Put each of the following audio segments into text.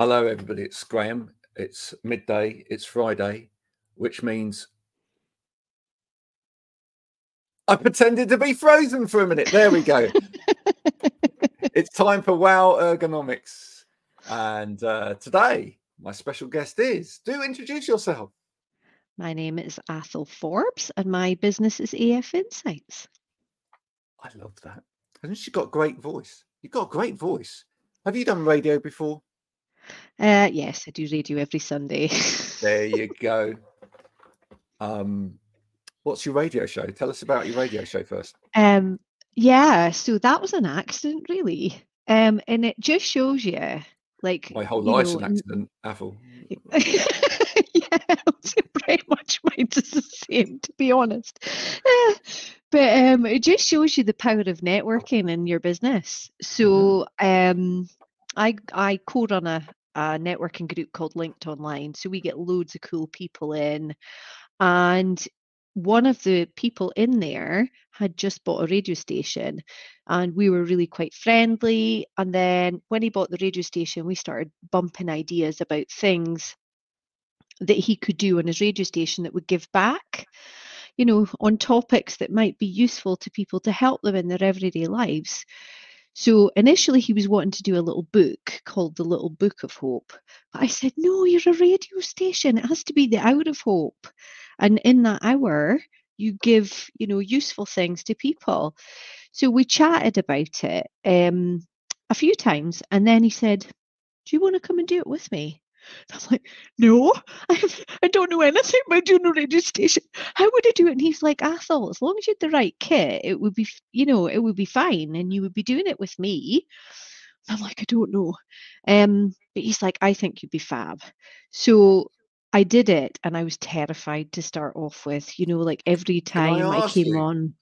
Hello, everybody. It's Graham. It's midday. It's Friday, which means I pretended to be frozen for a minute. There we go. it's time for Wow Ergonomics. And uh, today, my special guest is do introduce yourself. My name is Athole Forbes, and my business is AF Insights. I love that. Hasn't she got a great voice? You've got a great voice. Have you done radio before? Uh, yes, I do radio every Sunday. There you go. Um, what's your radio show? Tell us about your radio show first. um, yeah, so that was an accident, really. Um, and it just shows you, like, My whole life's know, an accident, Apple. yeah, pretty much mine is the same, to be honest. Eh, But um, it just shows you the power of networking in your business. So um, I I co-run a, a networking group called Linked Online. So we get loads of cool people in, and one of the people in there had just bought a radio station and we were really quite friendly and then when he bought the radio station we started bumping ideas about things that he could do on his radio station that would give back you know on topics that might be useful to people to help them in their everyday lives so initially he was wanting to do a little book called the little book of hope but i said no you're a radio station. It has to be the hour of hope. And in that hour you give you know useful things to people. So we chatted about it um, a few times and then he said do you want to come and do it with me I'm like, no, I, have, I don't know anything about doing a radio station. How would I do it? And he's like, I thought as long as you had the right kit, it would be, you know, it would be fine, and you would be doing it with me. I'm like, I don't know. Um, but he's like, I think you'd be fab. So I did it, and I was terrified to start off with. You know, like every Can I time I came you? on,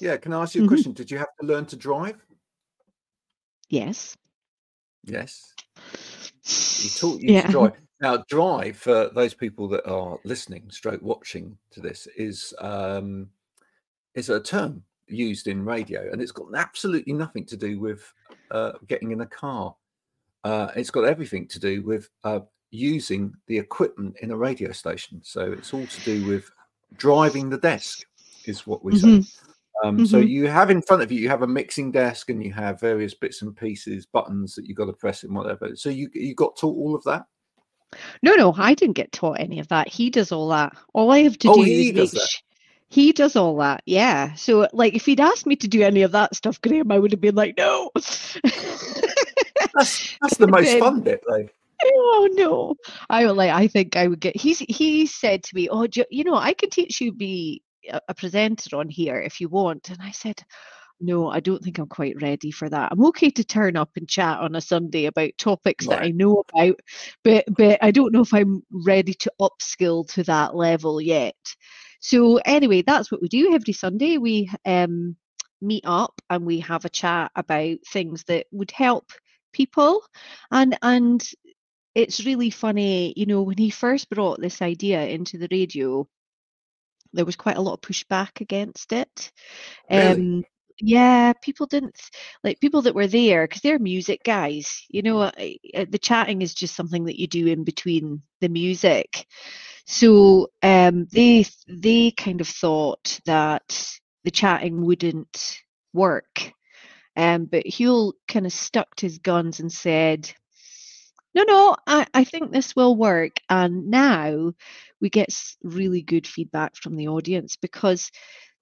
Yeah, can I ask you a Mhm. question? Did you have to learn to drive? yes, Yes. You yeah, to drive. Now, drive for those people that are listening, stroke watching to this, is um, is a term used in radio, and it's got absolutely nothing to do with uh, getting in a car. Uh, it's got everything to do with uh, using the equipment in a radio station. So it's all to do with driving the desk, is what we say. Um, So Mhm. you have in front of you, you have a mixing desk, and you have various bits and pieces, buttons that you've got to press and whatever. So you you got taught all of that. No, no, I didn't get taught any of that. He does all that. All I have to Oh, do is make that. he does all that. Yeah. So like if he'd asked me to do any of that stuff, Graham, I would have been like, no. That's that's the most Then- fun bit, though. oh no. I would like I think I would get he's he said to me, Oh, you, you know, I could teach you be a, presenter on here if you want. And I said, No, I don't think I'm quite ready for that. I'm okay to turn up and chat on a Sunday about topics that I know about, but but I don't know if I'm ready to upskill to that level yet. So anyway, that's what we do every Sunday. We um meet up and we have a chat about things that would help people and and it's really funny, you know, when he first brought this idea into the radio, there was quite a lot of pushback against it. Really? Um, yeah, people didn't like people that were there because they're music guys. You know, uh, uh, the chatting is just something that you do in between the music. So um, they they kind of thought that the chatting wouldn't work. Um, but Huel kind of stuck to his guns and said, no, no, I, I think this will work. And now we get really good feedback from the audience because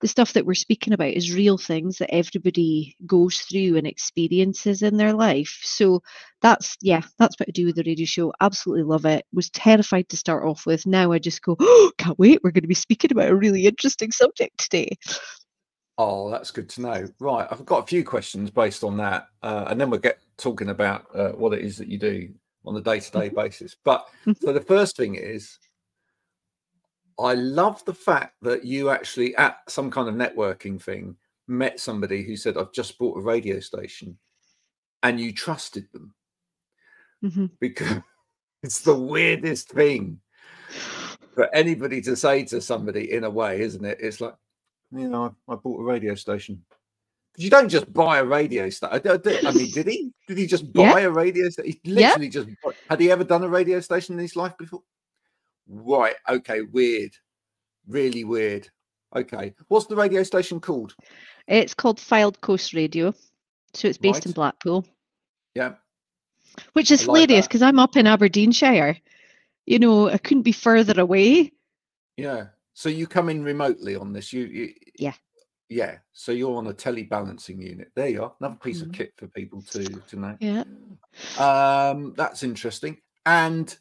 the stuff that we're speaking about is real things that everybody goes through and experiences in their life. So that's, yeah, that's what I do with the radio show. Absolutely love it. Was terrified to start off with. Now I just go, oh, can't wait. We're going to be speaking about a really interesting subject today. Oh, that's good to know. Right, I've got a few questions based on that, uh, and then we'll get talking about uh, what it is that you do on a day-to-day basis. But Mhm. so the first thing is, I love the fact that you actually at some kind of networking thing met somebody who said, "I've just bought a radio station," and you trusted them Mhm. because it's the weirdest thing for anybody to say to somebody in a way, isn't it? It's like, you know, I, I bought a radio station. You don't just buy a radio station. I mean, did he? Did he just buy yeah. a radio station? He literally yeah. just had he ever done a radio station in his life before? Right. Okay. Weird. Really weird. Okay. What's the radio station called? It's called Fylde Coast Radio. So it's based right. in Blackpool. Yeah. Which is like hilarious because I'm up in Aberdeenshire. You know, I couldn't be further away. Yeah. So you come in remotely on this. You, you Yeah. Yeah. So you're on a telebalancing unit. There you are. Another piece mm-hmm. of kit for people to to know. Yeah. Um, that's interesting. And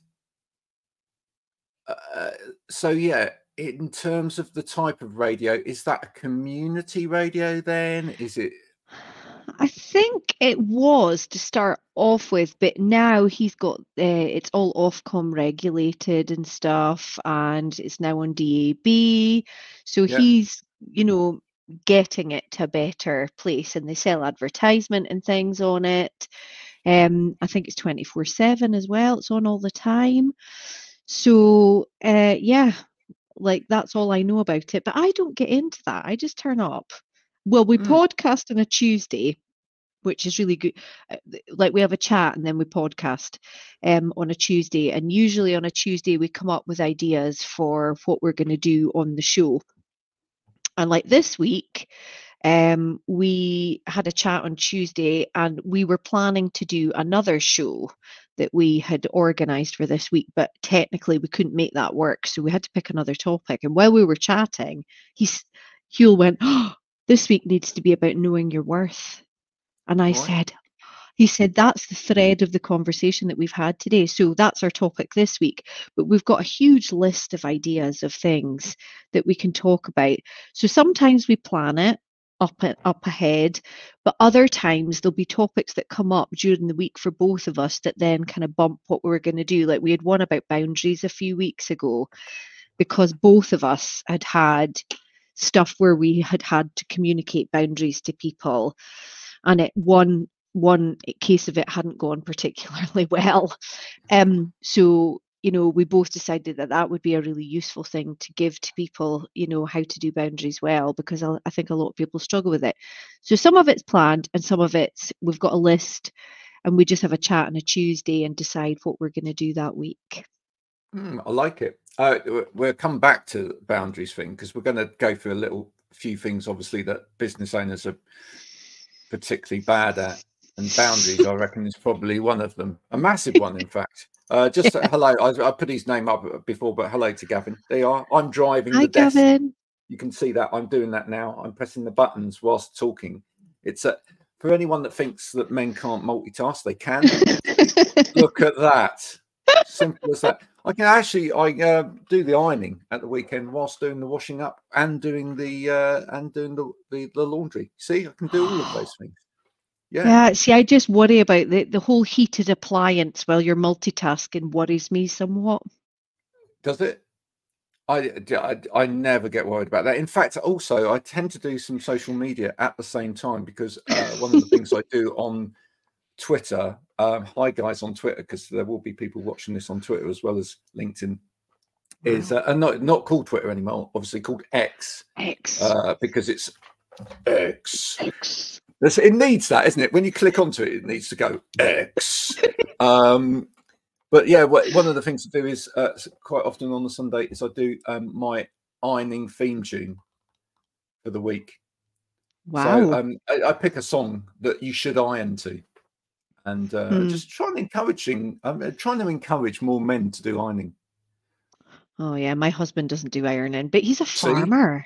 uh, so yeah, in terms of the type of radio, is that a community radio then? Is it? I think it was to start off with, but now he's got uh, it's all Ofcom regulated and stuff, and it's now on DAB. So yeah. he's, you know, getting it to a better place, and they sell advertisement and things on it. Um, I think it's twenty four seven as well. It's on all the time. So uh, yeah, like that's all I know about it. But I don't get into that. I just turn up. Well, we mm. podcast on a Tuesday, which is really good. Uh, like we have a chat and then we podcast um, on a Tuesday. And usually on a Tuesday, we come up with ideas for what we're going to do on the show. And like this week, um, we had a chat on Tuesday and we were planning to do another show that we had organized for this week, but technically we couldn't make that work. So we had to pick another topic. And while we were chatting, he's Huel went, oh, this week needs to be about knowing your worth. And I what? said, he said that's the thread of the conversation that we've had today. So that's our topic this week. But we've got a huge list of ideas of things that we can talk about. So sometimes we plan it up up ahead but other times there'll be topics that come up during the week for both of us that then kind of bump what we are going to do like we had one about boundaries a few weeks ago because both of us had had stuff where we had had to communicate boundaries to people and it one one case of it hadn't gone particularly well um so you know, we both decided that that would be a really useful thing to give to people, you know, how to do boundaries well, because I, I think a lot of people struggle with it. So some of it's planned and some of it's we've got a list and we just have a chat on a Tuesday and decide what we're going to do that week. Mm, I like it. Uh, we'll come back to boundaries thing because we're going to go through a little few things, obviously, that business owners are particularly bad at. And boundaries, I reckon, is probably one of them. A massive one, in fact. Uh, just uh, hello. I, I, put his name up before, but hello to Gavin. There you are. I'm driving Hi, the desk. Gavin. You can see that I'm doing that now. I'm pressing the buttons whilst talking. It's a for anyone that thinks that men can't multitask, they can. Look at that. Simple as that. I can actually I uh, do the ironing at the weekend whilst doing the washing up and doing the uh, and doing the, the, the laundry. See, I can do all of those things. Yeah. Yeah. See, I just worry about the, the whole heated appliance while you're multitasking worries me somewhat. Does it? I, I, I never get worried about that. In fact, also, I tend to do some social media at the same time because uh, one of the things I do on Twitter, um, hi guys on Twitter, because there will be people watching this on Twitter as well as LinkedIn, is uh, and not not called Twitter anymore, obviously called X, X, uh, because it's X. X. It needs that, isn't it? When you click onto it, it needs to go X. um, but yeah, one of the things to do is uh, quite often on the Sunday is I do um, my ironing theme tune for the week. Wow. So um, I, I, pick a song that you should iron to, and uh, hmm. just trying encouraging, I'm um, trying to encourage more men to do ironing. Oh yeah, my husband doesn't do ironing, but he's a farmer.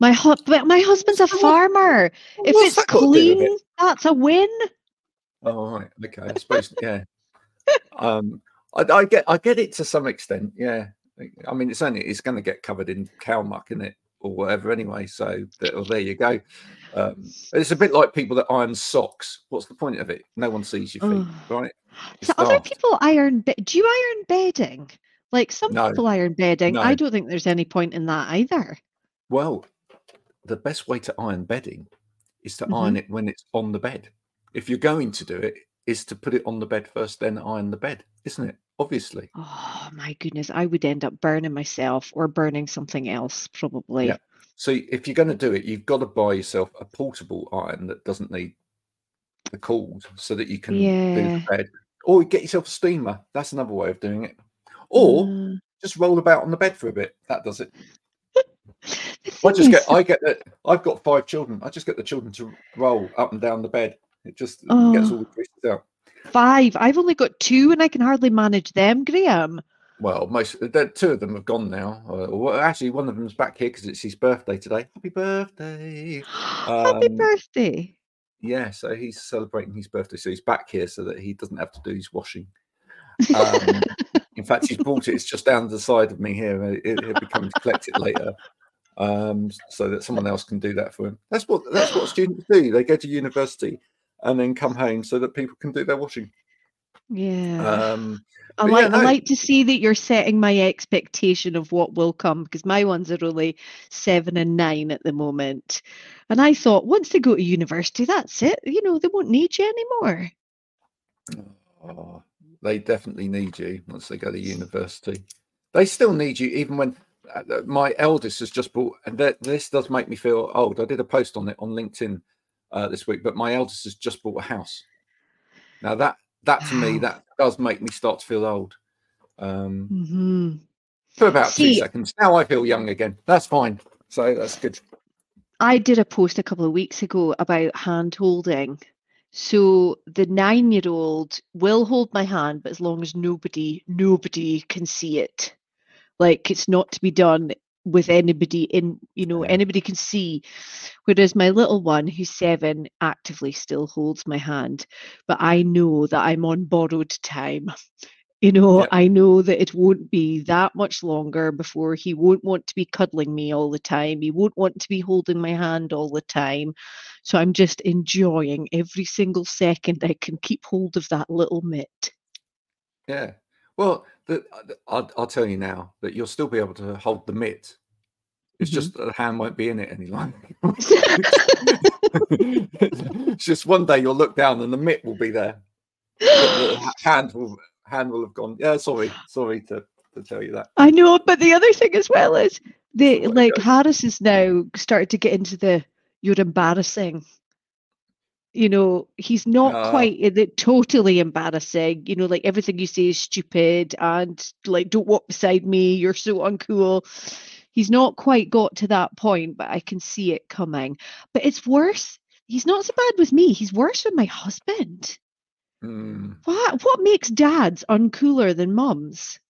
My hu- my husband's a farmer. If it's clean, that's a win. Oh right, okay. I suppose yeah. um, I, I, get I get it to some extent. Yeah, I mean it's only it's going to get covered in cow muck, in it, or whatever anyway. So well, there you go. Um, it's a bit like people that iron socks. What's the point of it? No one sees your feet, right? It's so other people iron. Be- Do you iron bedding? Like some no. people iron bedding. No. I don't think there's any point in that either. Well, the best way to iron bedding is to mm-hmm. iron it when it's on the bed. If you're going to do it, is to put it on the bed first, then iron the bed, isn't it? Obviously. Oh my goodness, I would end up burning myself or burning something else, probably. Yeah. So if you're going to do it, you've got to buy yourself a portable iron that doesn't need the cord, so that you can do Yeah. the bed, or get yourself a steamer. That's another way of doing it. Or Uh, just roll about on the bed for a bit. That does it. I just get, I get that. I've got five children. I just get the children to roll up and down the bed. It just gets Oh. all the creases out. five. I've only got two, and I can hardly manage them, Graham. Well, most two of them have gone now. Uh, well, actually, one of them's back here because it's his birthday today. Happy birthday! Happy Um, birthday. Yeah, so he's celebrating his birthday, so he's back here so that he doesn't have to do his washing. Um, in fact, he's brought it. It's just down the side of me here. and It, he'll be coming to collect it later, um, so that someone else can do that for him. That's what that's what students do. They go to university and then come home so that people can do their washing. yeah. Um, I but yeah, like I like to see that you're setting my expectation of what will come because my ones are only seven and nine at the moment. And I thought once they go to university, that's it. You know, they won't need you anymore. Oh, they definitely need you once they go to university. They still need you, even when my eldest has just bought. And th- this does make me feel old. I did a post on it on LinkedIn uh, this week, but my eldest has just bought a house. Now that that to me that does make me start to feel old. Um, hmm for about two seconds. Now I feel young again. That's fine. So that's good. I did a post a couple of weeks ago about hand holding. So the nine year old will hold my hand, but as long as nobody nobody can see it. Like it's not to be done with anybody in, you know, anybody can see. Whereas my little one, who's seven, actively still holds my hand. But I know that I'm on borrowed time. You know, Yep. I know that it won't be that much longer before he won't want to be cuddling me all the time. He won't want to be holding my hand all the time. So I'm just enjoying every single second I can keep hold of that little mitt. Yeah. Well, the, uh, the- I'll, I'll tell you now that you'll still be able to hold the mitt. It's Mhm. just that the hand won't be in it any longer. it's just one day you'll look down and the mitt will be there. The hand will hand will have gone. Yeah, sorry, sorry to, to tell you that. I know, but the other thing as well is the like. Harris is now started to get into the you're embarrassing. You know, he's not quite it totally embarrassing. You know, like everything you say is stupid and like don't walk beside me, you're so uncool. He's not quite got to that point, but I can see it coming. But it's worse. He's not so bad with me. He's worse with my husband. Mm. What what makes dads uncooler than mums?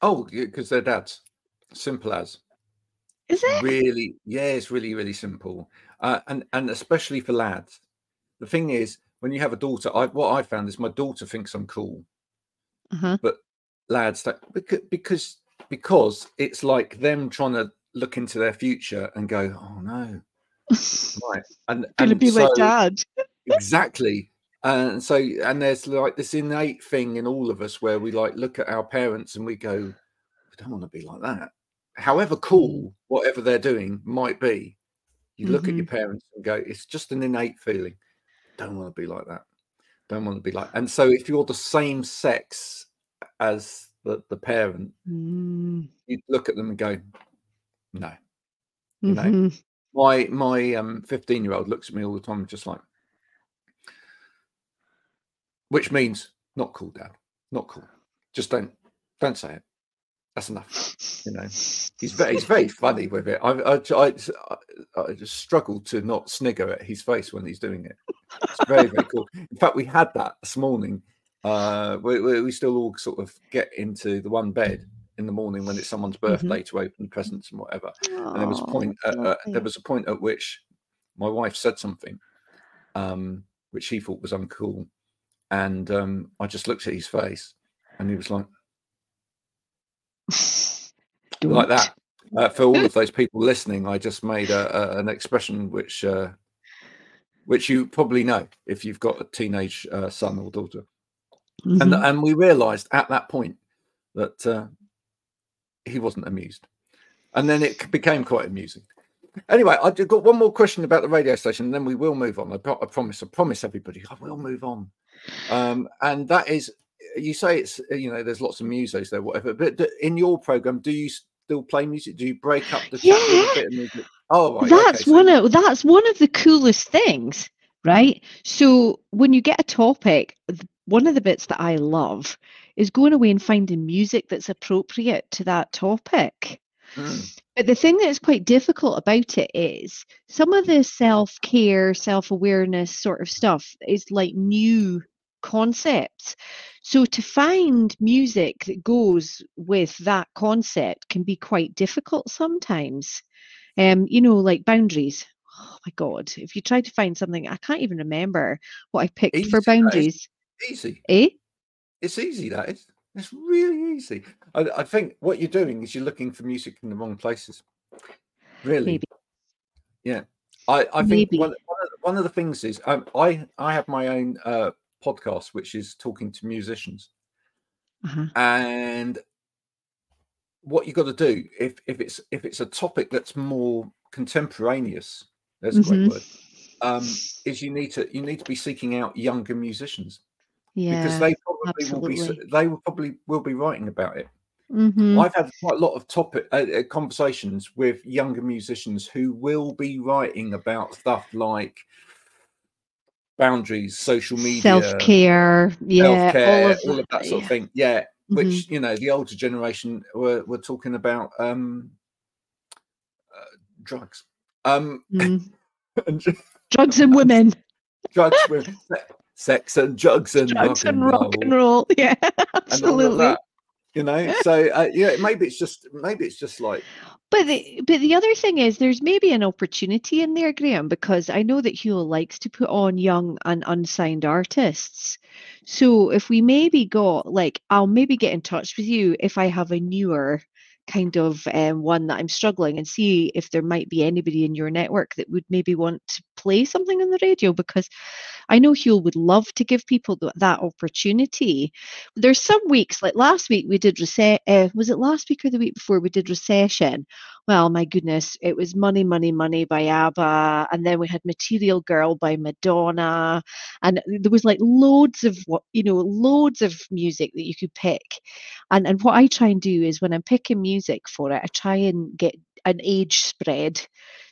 Oh, because they're dads. Simple as. Is it? Really, yeah, it's really, really simple. Uh, and and especially for lads. The thing is, when you have a daughter, I what I found is my daughter thinks I'm cool. Uh-huh. lads that because because it's like them trying to look into their future and go, oh no, right, and Gonna be my so- dad. exactly. And so, and there's like this innate thing in all of us where we like look at our parents and we go, I don't want to be like that. However cool whatever they're doing might be, you look at your parents and go, it's just an innate feeling. Don't want to be like that. Don't want to be like. And so, if you're the same sex as the, the parent, Mm, you look at them and go, no. You know, mhm. My my um 15 year old looks at me all the time, just like, which means not cool, Dad. Not cool. Just don't don't say it. That's enough. You know, he's very he's very funny with it. I I, I, I, just struggle to not snigger at his face when he's doing it. It's very very cool. In fact, we had that this morning. Uh, we, we we still all sort of get into the one bed in the morning when it's someone's birthday to open presents and whatever. And there was a point. At, uh, there was a point at which my wife said something, um, which he thought was uncool, and um, I just looked at his face, and he was like, like that. Uh, for all of those people listening, I just made a, a, an expression which, uh, which you probably know if you've got a teenage uh, son or daughter, and Mhm. and we realised at that point that uh, he wasn't amused, and then it became quite amusing. Anyway, I've got one more question about the radio station, and then we will move on. I, pro- I promise. I promise everybody, I will move on. Um, and that is, you say it's you know there's lots of musos there, whatever. But in your program, do you still play music? Do you break up the chat with a Yeah. bit of music? Oh, right, that's okay, so- one of that's one of the coolest things, right? So when you get a topic, one of the bits that I love is going away and finding music that's appropriate to that topic. Mm, But the thing that's quite difficult about it is some of the self care, self awareness sort of stuff is like new concepts. So to find music that goes with that concept can be quite difficult sometimes. Um, you know, like boundaries. Oh my God, if you try to find something, I can't even remember what I picked Easy, for boundaries. easy. Eh? It's easy. That is. It's really easy. I, I think what you're doing is you're looking for music in the wrong places. Really. Maybe. Yeah. I, I think one, one, of, one of the things is um, I I have my own uh, podcast which is talking to musicians Uh-huh. and what you've got to do if if it's if it's a topic that's more contemporaneous that's a Mhm. great word um is you need to you need to be seeking out younger musicians Yeah. because they probably will be they will probably will be writing about it Mhm. i've had quite a lot of topic uh, uh, conversations with younger musicians who will be writing about stuff like boundaries social media Self care. Yeah. all of all of that sort of yeah. thing yeah Mhm. which you know the older generation were, were talking about um uh, drugs um Mm. and Drugs and women. drugs with se- sex and drugs and Drugs rock and and rock roll and roll. Yeah, of absolutely. You know so uh, yeah maybe it's just maybe it's just like But the but the other thing is there's maybe an opportunity in there, Graham, because I know that Huel likes to put on young and unsigned artists. So if we maybe got like I'll maybe get in touch with you if I have a newer kind of um, one that I'm struggling and see if there might be anybody in your network that would maybe want to play something on the radio because I know Huel would love to give people th- that opportunity. There's some weeks, like last week, we did recession. Uh, was it last week or the week before we did recession? Well, my goodness, it was Money, Money, Money by ABBA, and then we had Material Girl by Madonna, and there was like loads of what you know, loads of music that you could pick. And and what I try and do is when I'm picking music for it, I try and get an age spread.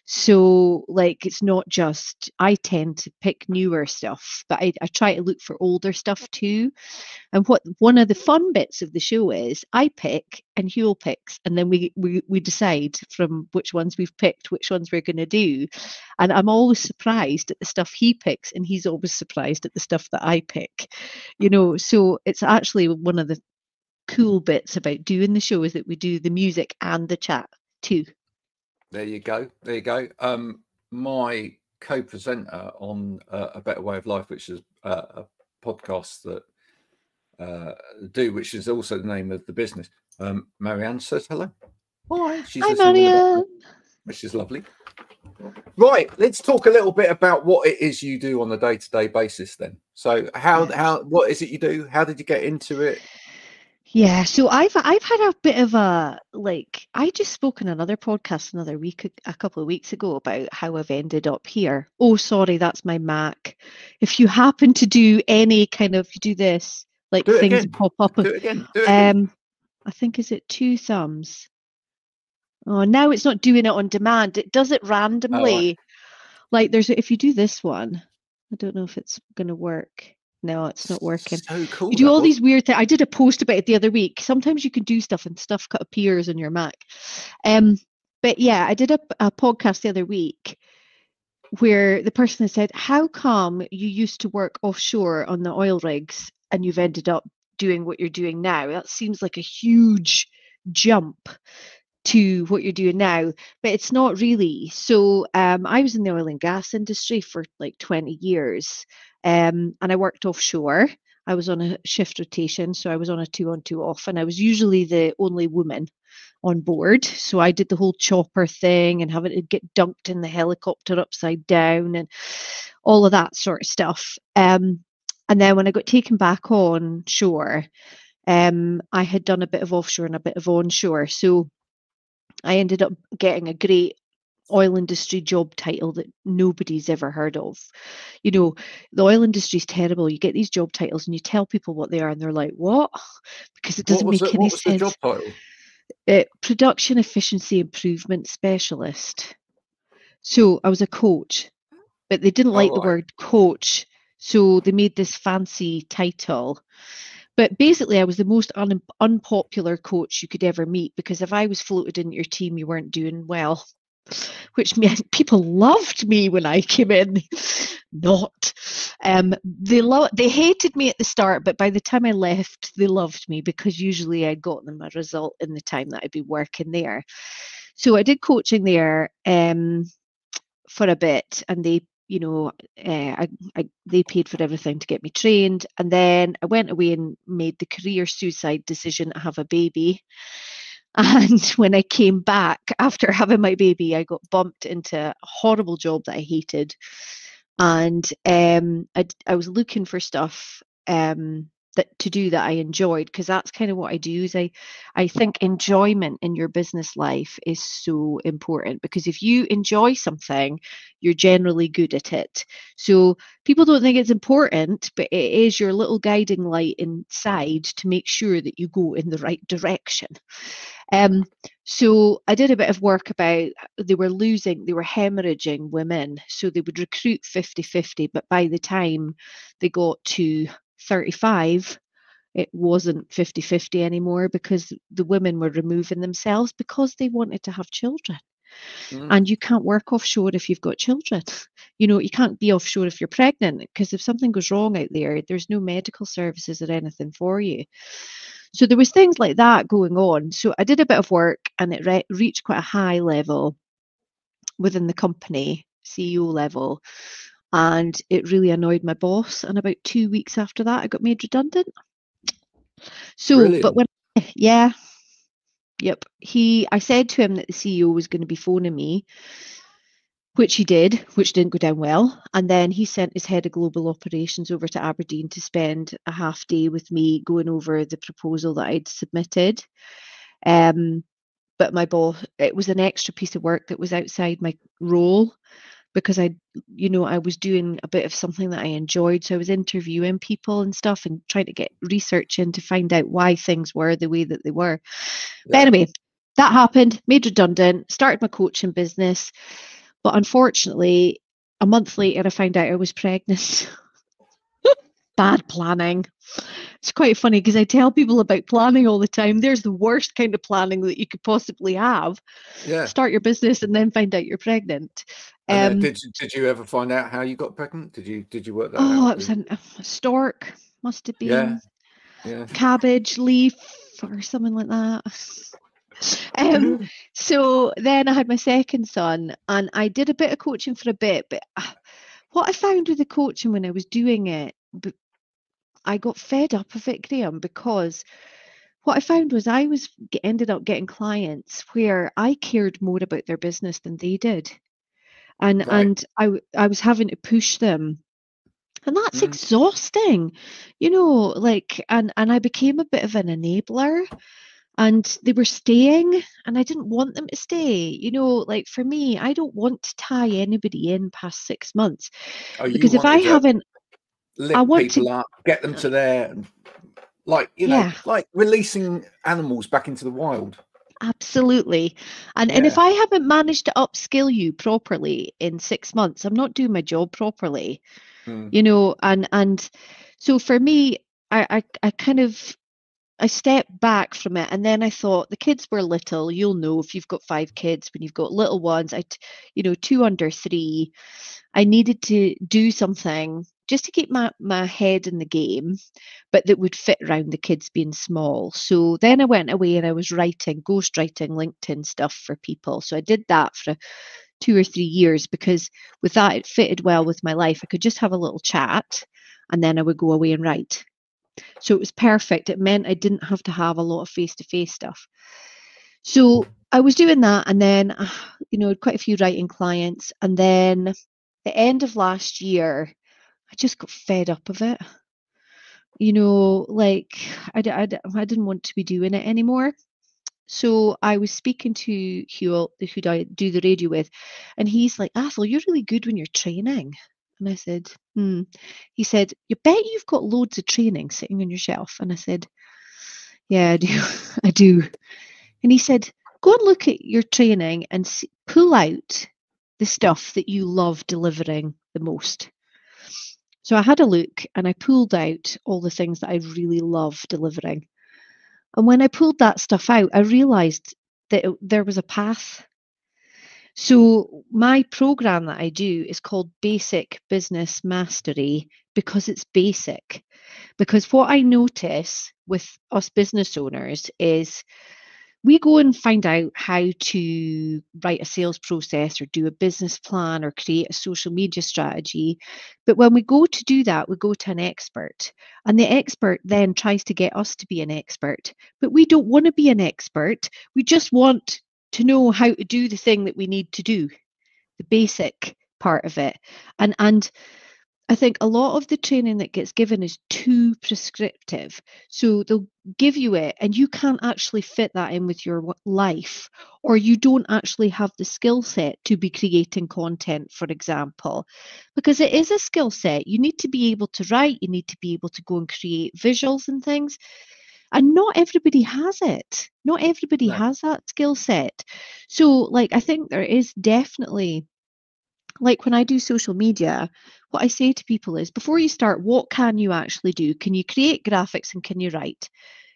So like it's not just I tend to pick newer stuff, but I, I try to look for older stuff too. And what one of the fun bits of the show is I pick and Huel picks, and then we we, we decide from which ones we've picked, which ones we're going to do. And I'm always surprised at the stuff he picks, and he's always surprised at the stuff that I pick. You know, so it's actually one of the cool bits about doing the show is that we do the music and the chat too. There you go there you go. Um my co-presenter on uh, a better way of life which is uh, a podcast that uh do which is also the name of the business um marianne says hello. Hi. She's Hi, listening in the background, Maria. which is lovely. Right let's talk a little bit about what it is you do on a day-to-day basis then. So how how what is it you do? How did you get into it Yeah, so I've I've had a bit of a like I just spoke in another podcast another week a couple of weeks ago about how I've ended up here. Oh, sorry, that's my Mac. If you happen to do any kind of you do this like Do things again. pop up. do it again do it again. Um, I think is it two thumbs. Oh, now it's not doing it on demand. It does it randomly. Like there's if you do this one, I don't know if it's going to work. No, it's not working. so cool You do all these weird things. I did a post about it the other week. Sometimes you can do stuff and stuff appears on your Mac. Um, but yeah, I did a, a podcast the other week where the person said, How come you used to work offshore on the oil rigs and you've ended up doing what you're doing now? That seems like a huge jump to what you're doing now, but it's not really. So um, I was in the oil and gas industry for like 20 years um, and I worked offshore. I was on a shift rotation, so I was on a two on two off, and I was usually the only woman on board. So I did the whole chopper thing and having to get dunked in the helicopter upside down and all of that sort of stuff. Um, and then when I got taken back on shore, um, I had done a bit of offshore and a bit of onshore. So I ended up getting a great oil industry job title that nobody's ever heard of. You know, the oil industry is terrible. You get these job titles and you tell people what they are, and they're like, "What?" Because it doesn't make it, any the sense. job title Uh, production efficiency improvement specialist. So I was a coach, but they didn't like the right. word coach. So they made this fancy title. But basically, I was the most un- unpopular coach you could ever meet because if I was floated in your team, you weren't doing well, which meant people loved me when I came in. Not. Um, they lo- they hated me at the start, but by the time I left, they loved me because usually I got them a result in the time that I'd be working there. So I did coaching there um, for a bit, and they you know, uh, I, I, they paid for everything to get me trained. And then I went away and made the career suicide decision to have a baby. And when I came back after having my baby, I got bumped into a horrible job that I hated. And um, I, I was looking for stuff um, that to do that I enjoyed because that's kind of what I do is I I think enjoyment in your business life is so important because if you enjoy something you're generally good at it so people don't think it's important but it is your little guiding light inside to make sure that you go in the right direction um, so I did a bit of work about they were losing, they were hemorrhaging women. So they would recruit 50 50, but by the time they got to 35, it wasn't 50 50 anymore because the women were removing themselves because they wanted to have children. Mm. And you can't work offshore if you've got children. You know, you can't be offshore if you're pregnant because if something goes wrong out there, there's no medical services or anything for you. So there was things like that going on. So I did a bit of work and it re- reached quite a high level within the company, CEO level and it really annoyed my boss. And about two weeks after that, I got made redundant. So, Brilliant. but when, yeah, yep, he, I said to him that the CEO was going to be phoning me, which he did, which didn't go down well. And then he sent his head of global operations over to Aberdeen to spend a half day with me going over the proposal that I'd submitted. Um, but my boss, it was an extra piece of work that was outside my role because I, you know, I was doing a bit of something that I enjoyed. So I was interviewing people and stuff and trying to get research in to find out why things were the way that they were. Yeah. But anyway, that happened, made redundant, started my coaching business. But unfortunately, a month later, I found out I was pregnant. Bad planning. It's quite funny because I tell people about planning all the time. There's the worst kind of planning that you could possibly have. Yeah. Start your business and then find out you're pregnant. Um, did did you ever find out how you got pregnant? Did you did you work that oh, out? it was an, a stork. Must have been. Yeah. Yeah. Cabbage leaf or something like that. Um, so then I had my second son, and I did a bit of coaching for a bit. But uh, what I found with the coaching when I was doing it, I got fed up of it, Graham, because what I found was I was ended up getting clients where I cared more about their business than they did and right. and I I was having to push them and that's mm. exhausting you know like and and I became a bit of an enabler and they were staying and I didn't want them to stay you know like for me I don't want to tie anybody in past 6 months oh, because if I haven't Want people to up, get them to there like you know yeah. like releasing animals back into the wild Absolutely. And and if I haven't managed to upskill you properly in six months, I'm not doing my job properly. Mm. You know, and and so for me, I, I I kind of I stepped back from it and then I thought the kids were little. You'll know if you've got five kids, when you've got little ones, I, you know, two under three, I needed to do something just to keep my, my head in the game, but that would fit around the kids being small. So then I went away and I was writing, ghost writing LinkedIn stuff for people. So I did that for two or three years because with that it fitted well with my life. I could just have a little chat and then I would go away and write. So it was perfect. It meant I didn't have to have a lot of face to face stuff. So I was doing that and then, you know, quite a few writing clients. And then the end of last year, I just got fed up of it. You know, like I, I, I didn't want to be doing it anymore. So I was speaking to Hugh, who I do the radio with, and he's like, Athole, you're really good when you're training. And I said, hmm. He said, You bet you've got loads of training sitting on your shelf. And I said, Yeah, I do. I do. And he said, Go and look at your training and see, pull out the stuff that you love delivering the most. So I had a look and I pulled out all the things that I really love delivering. And when I pulled that stuff out, I realized that it, there was a path. So my program that I do is called Basic Business Mastery because it's basic. Because what I notice with us business owners is we go and find out how to write a sales process or do a business plan or create a social media strategy. But when we go to do that, we go to an expert, and the expert then tries to get us to be an expert. But we don't want to be an expert, we just want to know how to do the thing that we need to do, the basic part of it. And, and, I think a lot of the training that gets given is too prescriptive. So they'll give you it and you can't actually fit that in with your life, or you don't actually have the skill set to be creating content, for example, because it is a skill set. You need to be able to write, you need to be able to go and create visuals and things. And not everybody has it. Not everybody no. has that skill set. So, like, I think there is definitely like when I do social media, what I say to people is before you start, what can you actually do? Can you create graphics and can you write?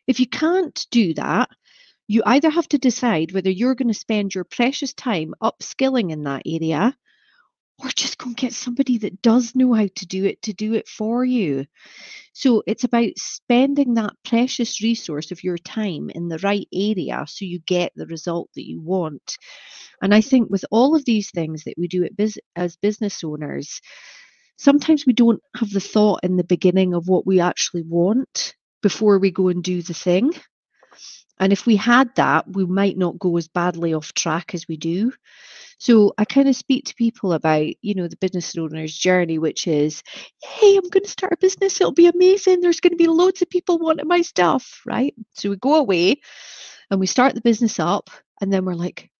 If you can't do that, you either have to decide whether you're going to spend your precious time upskilling in that area or just go and get somebody that does know how to do it to do it for you. So it's about spending that precious resource of your time in the right area so you get the result that you want. And I think with all of these things that we do biz- as business owners, sometimes we don't have the thought in the beginning of what we actually want before we go and do the thing. And if we had that, we might not go as badly off track as we do. So I kind of speak to people about, you know, the business owner's journey, which is, hey, I'm going to start a business. It'll be amazing. There's going to be loads of people wanting my stuff, right? So we go away and we start the business up, and then we're like,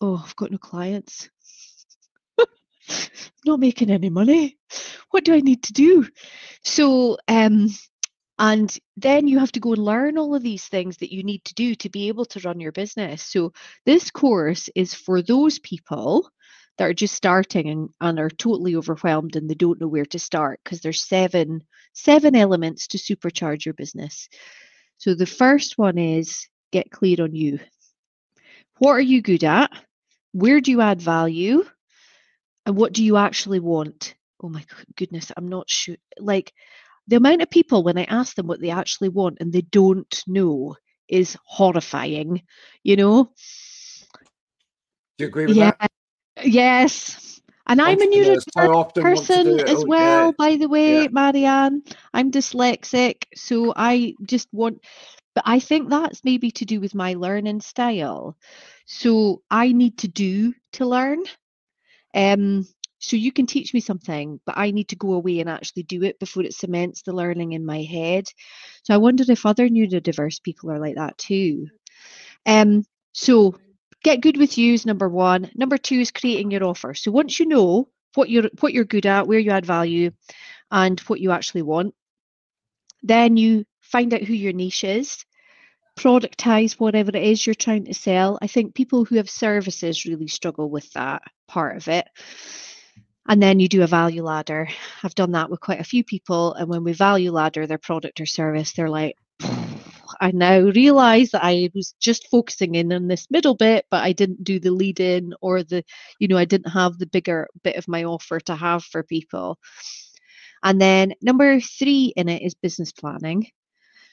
oh, I've got no clients. not making any money. What do I need to do? So um, and then you have to go and learn all of these things that you need to do to be able to run your business. So, this course is for those people that are just starting and, and are totally overwhelmed and they don't know where to start because there's seven seven elements to supercharge your business. So the first one is get clear on you. What are you good at? Where do you add value? And what do you actually want? Oh my goodness, I'm not sure. Like the amount of people when I ask them what they actually want and they don't know is horrifying, you know? Do you agree with yeah. that? Yes. And I'm a neurodivergent person as oh, well, yeah. by the way, yeah. Marianne. I'm dyslexic, so I just want, but I think that's maybe to do with my learning style. So I need to do to learn. Um, so you can teach me something, but I need to go away and actually do it before it cements the learning in my head. So I wondered if other neurodiverse people are like that too. Um, so get good with you is number one. Number two is creating your offer. So once you know what you're what you're good at, where you add value, and what you actually want, then you find out who your niche is productize whatever it is you're trying to sell. I think people who have services really struggle with that part of it and then you do a value ladder. I've done that with quite a few people. And when we value ladder their product or service, they're like, I now realize that I was just focusing in on this middle bit, but I didn't do the lead in or the, you know, I didn't have the bigger bit of my offer to have for people. And then number three in it is business planning.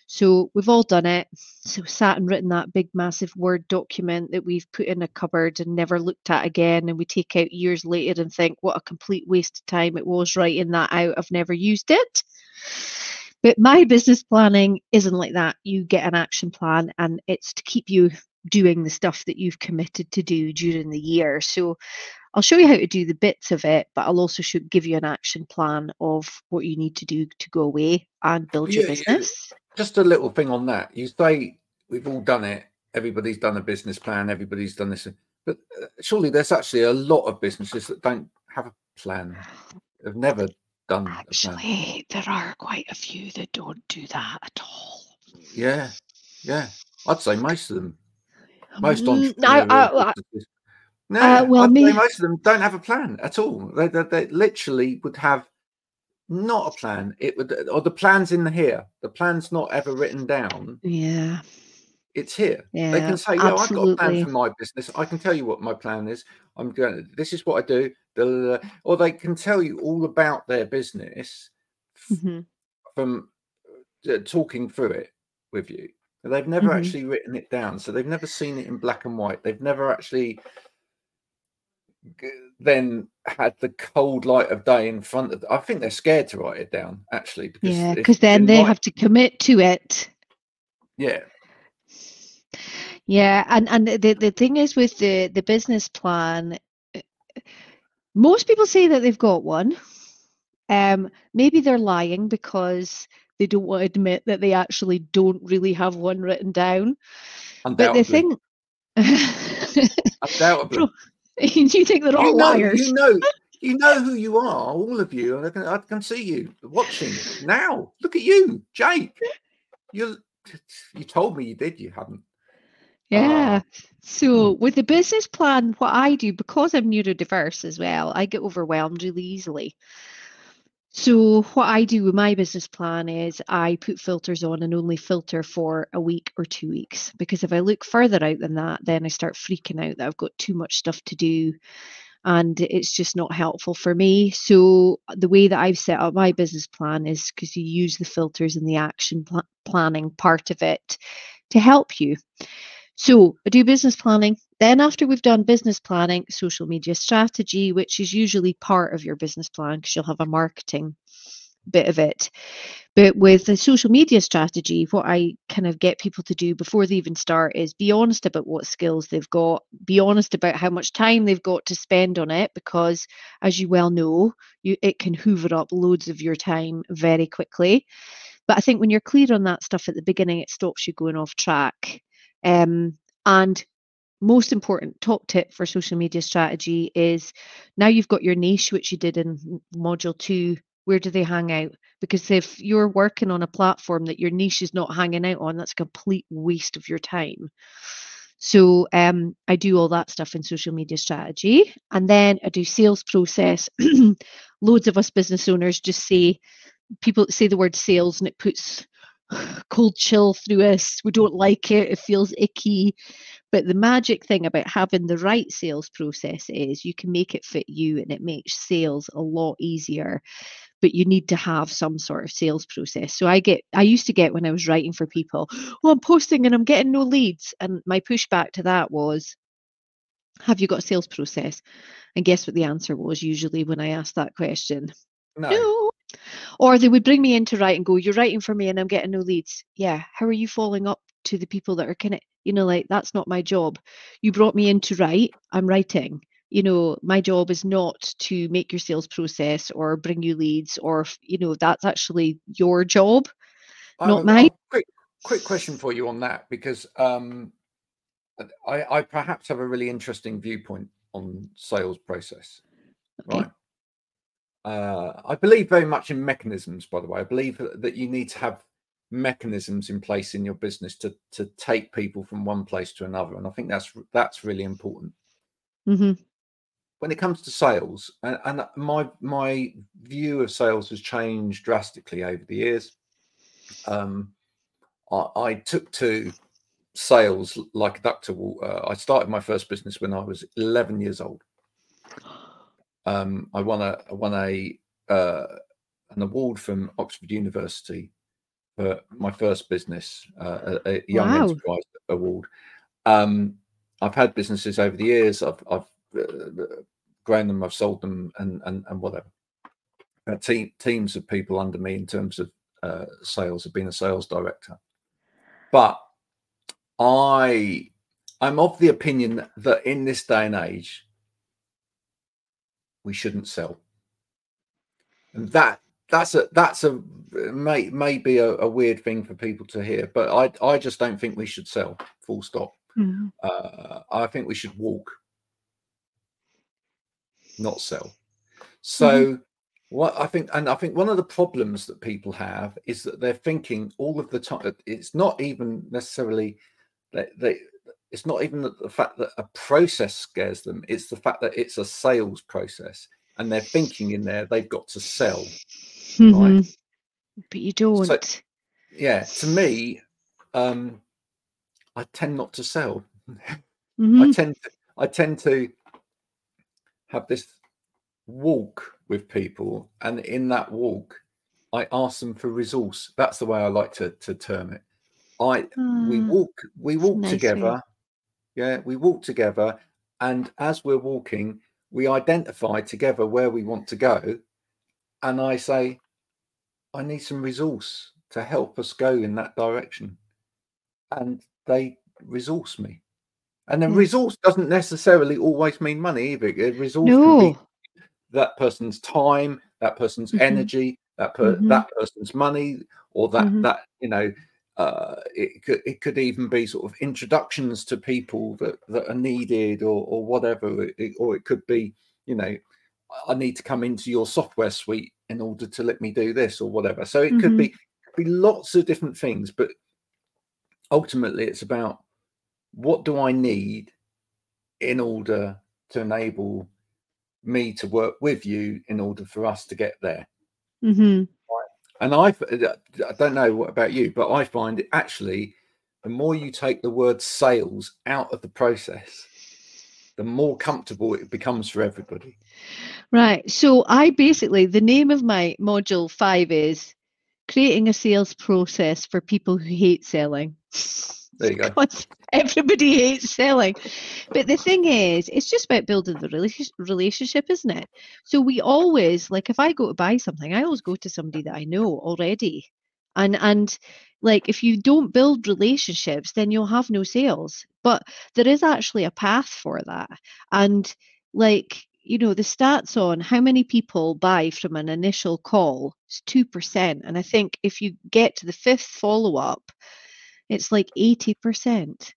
So we've all done it. So sat and written that big massive Word document that we've put in a cupboard and never looked at again. And we take out years later and think, what a complete waste of time it was writing that out. I've never used it. But my business planning isn't like that. You get an action plan and it's to keep you doing the stuff that you've committed to do during the year. So I'll show you how to do the bits of it, but I'll also should give you an action plan of what you need to do to go away and build yeah, your business just a little thing on that. You say we've all done it. Everybody's done a business plan. Everybody's done this, but uh, surely there's actually a lot of businesses that don't have a plan. Have never done. Actually, there are quite a few that don't do that at all. Yeah, yeah. I'd say most of them. Most mm, I, I, No, Uh, well, I'd me- most of them don't have a plan at all. They, they, they literally would have not a plan. It would, or the plan's in here. The plan's not ever written down. Yeah. It's here. Yeah. they can say, "Yeah, I've got a plan for my business. I can tell you what my plan is. I'm going. This is what I do." da, da, da." Or they can tell you all about their business Mhm. from uh, talking through it with you. They've never Mhm. actually written it down, so they've never seen it in black and white. They've never actually then had the cold light of day in front of. Them. I think they're scared to write it down actually because Yeah, because then they have to commit to it. yeah Yeah, and and the the thing is with the the business plan, uh, most people say that they've got one. Um, maybe they're lying because they don't want to admit that they actually don't really have one written down. But the thing, undoubtedly. You think they're all you know, liars? You know, you know who you are, all of you. and I can, I can see you watching now. Look at you, Jake. You, you told me you did. You haven't. Yeah. Ah. So with the business plan, what I do, because I'm neurodiverse as well, I get overwhelmed really easily. So what I do with my business plan is I put filters on and only filter for a week or two weeks. Because if I look further out than that, then I start freaking out that I've got too much stuff to do and it's just not helpful for me. So the way that I've set up my business plan is because you use the filters and the action pl- planning part of it to help you. So I do business planning. Then, after we've done business planning, social media strategy, which is usually part of your business plan because you'll have a marketing bit of it. But with the social media strategy, what I kind of get people to do before they even start is be honest about what skills they've got, be honest about how much time they've got to spend on it, because as you well know, you it can hoover up loads of your time very quickly. But I think when you're clear on that stuff at the beginning, it stops you going off track. Um, and most important top tip for social media strategy is now you've got your niche, which you did in module two. Where do they hang out? Because if you're working on a platform that your niche is not hanging out on, that's a complete waste of your time. So um, I do all that stuff in social media strategy, and then I do sales process. Loads of us business owners just say people say the word sales, and it puts cold chill through us. We don't like it. It feels icky. But the magic thing about having the right sales process is you can make it fit you, and it makes sales a lot easier but you need to have some sort of sales process. So I get I used to get when I was writing for people, oh I'm posting and I'm getting no leads. And my pushback to that was, have you got a sales process? And guess what the answer was usually when I asked that question? No. No. Or they would bring me in to write and go, You're writing for me and I'm getting no leads. Yeah. How are you following up to the people that are kind of, you know, like that's not my job. You brought me in to write, I'm writing you know my job is not to make your sales process or bring you leads or you know that's actually your job I Not mine. Quick, quick question for you on that because um, I, I perhaps have a really interesting viewpoint on sales process. Okay. Right. Uh, I believe very much in mechanisms. By the way, I believe that, you need to have mechanisms in place in your business to to take people from one place to another, and I think that's that's really important. hmm when it comes to sales and, and my my view of sales has changed drastically over the years um i, I took to sales like a duck to water i started my first business when i was 11 years old um i won a I won a uh, an award from oxford university for my first business uh, a, a young Wow. enterprise award um i've had businesses over the years i've i've uh, grown them, I've sold them, and and, and whatever. Uh, team, teams of people under me in terms of uh, sales have been a sales director, but I I'm of the opinion that in this day and age we shouldn't sell, and that that's a that's a may may be a, a weird thing for people to hear, but I I just don't think we should sell. Full stop. hmm Uh, I think we should walk, not sell. So, what I think, and I think one of the problems that people have is that they're thinking all of the time. It's not even necessarily that they. It's not even the, the fact that a process scares them it's the fact that it's a sales process and they're thinking in there they've got to sell Mhm. But you don't. So- yeah to me um i tend not to sell I Mhm. tend to, I tend to have this walk with people, and in that walk, I ask them for resource. That's the way I like to, to term it. I we Ah, walk we walk nice together. Yeah, we walk together, and as we're walking, we identify together where we want to go, and I say, I need some resource to help us go in that direction, and they resource me. And then Yeah. resource doesn't necessarily always mean money either. Resource can be No. that person's time, that person's Mhm. energy, that per- Mhm. that person's money, or that Mhm. that you know, uh, it could it could even be sort of introductions to people that that are needed, or or whatever, it, or it could be you know, I- need to come into your software suite in order to let me do this or whatever. So it could Mhm. be could be lots of different things, but ultimately it's about what do I need in order to enable me to work with you in order for us to get there. Mhm. And I, uh, I don't know what about you, but I find it actually the more you take the word sales out of the process, the more comfortable it becomes for everybody. Right. So I basically the name of my module five is creating a sales process for people who hate selling. There you go. Because everybody hates selling. But the thing is, it's just about building the rela- relationship, isn't it? So we always like if I go to buy something, I always go to somebody that I know already. And and like if you don't build relationships, then you'll have no sales. But there is actually a path for that. And like you know the stats on how many people buy from an initial call is 2% and i think if you get to the fifth follow-up it's like 80%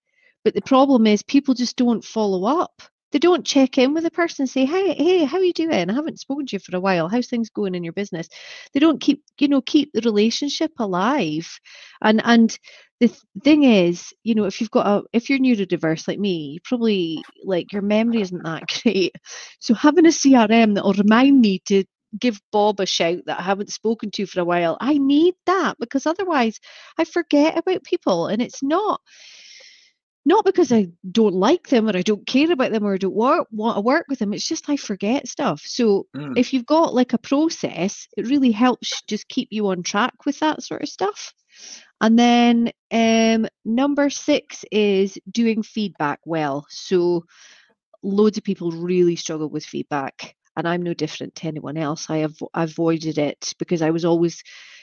but the problem is people just don't follow up. They don't check in with the person and say hey hey how are you doing? I haven't spoken to you for a while. How's things going in your business? They don't keep you know keep the relationship alive. And and the th- thing is you know if you've got a if you're neurodiverse like me you probably like your memory isn't that great. So having a crm that will remind me to give bob a shout that i haven't spoken to for a while i need that because otherwise i forget about people and it's not not because I don't like them or I don't care about them or I don't want, want to work with them. It's just I forget stuff. So Mm. if you've got like a process, it really helps just keep you on track with that sort of stuff. And then um, number six is doing feedback well. So loads of people really struggle with feedback, and I'm no different to anyone else. I have avoided it because I was always,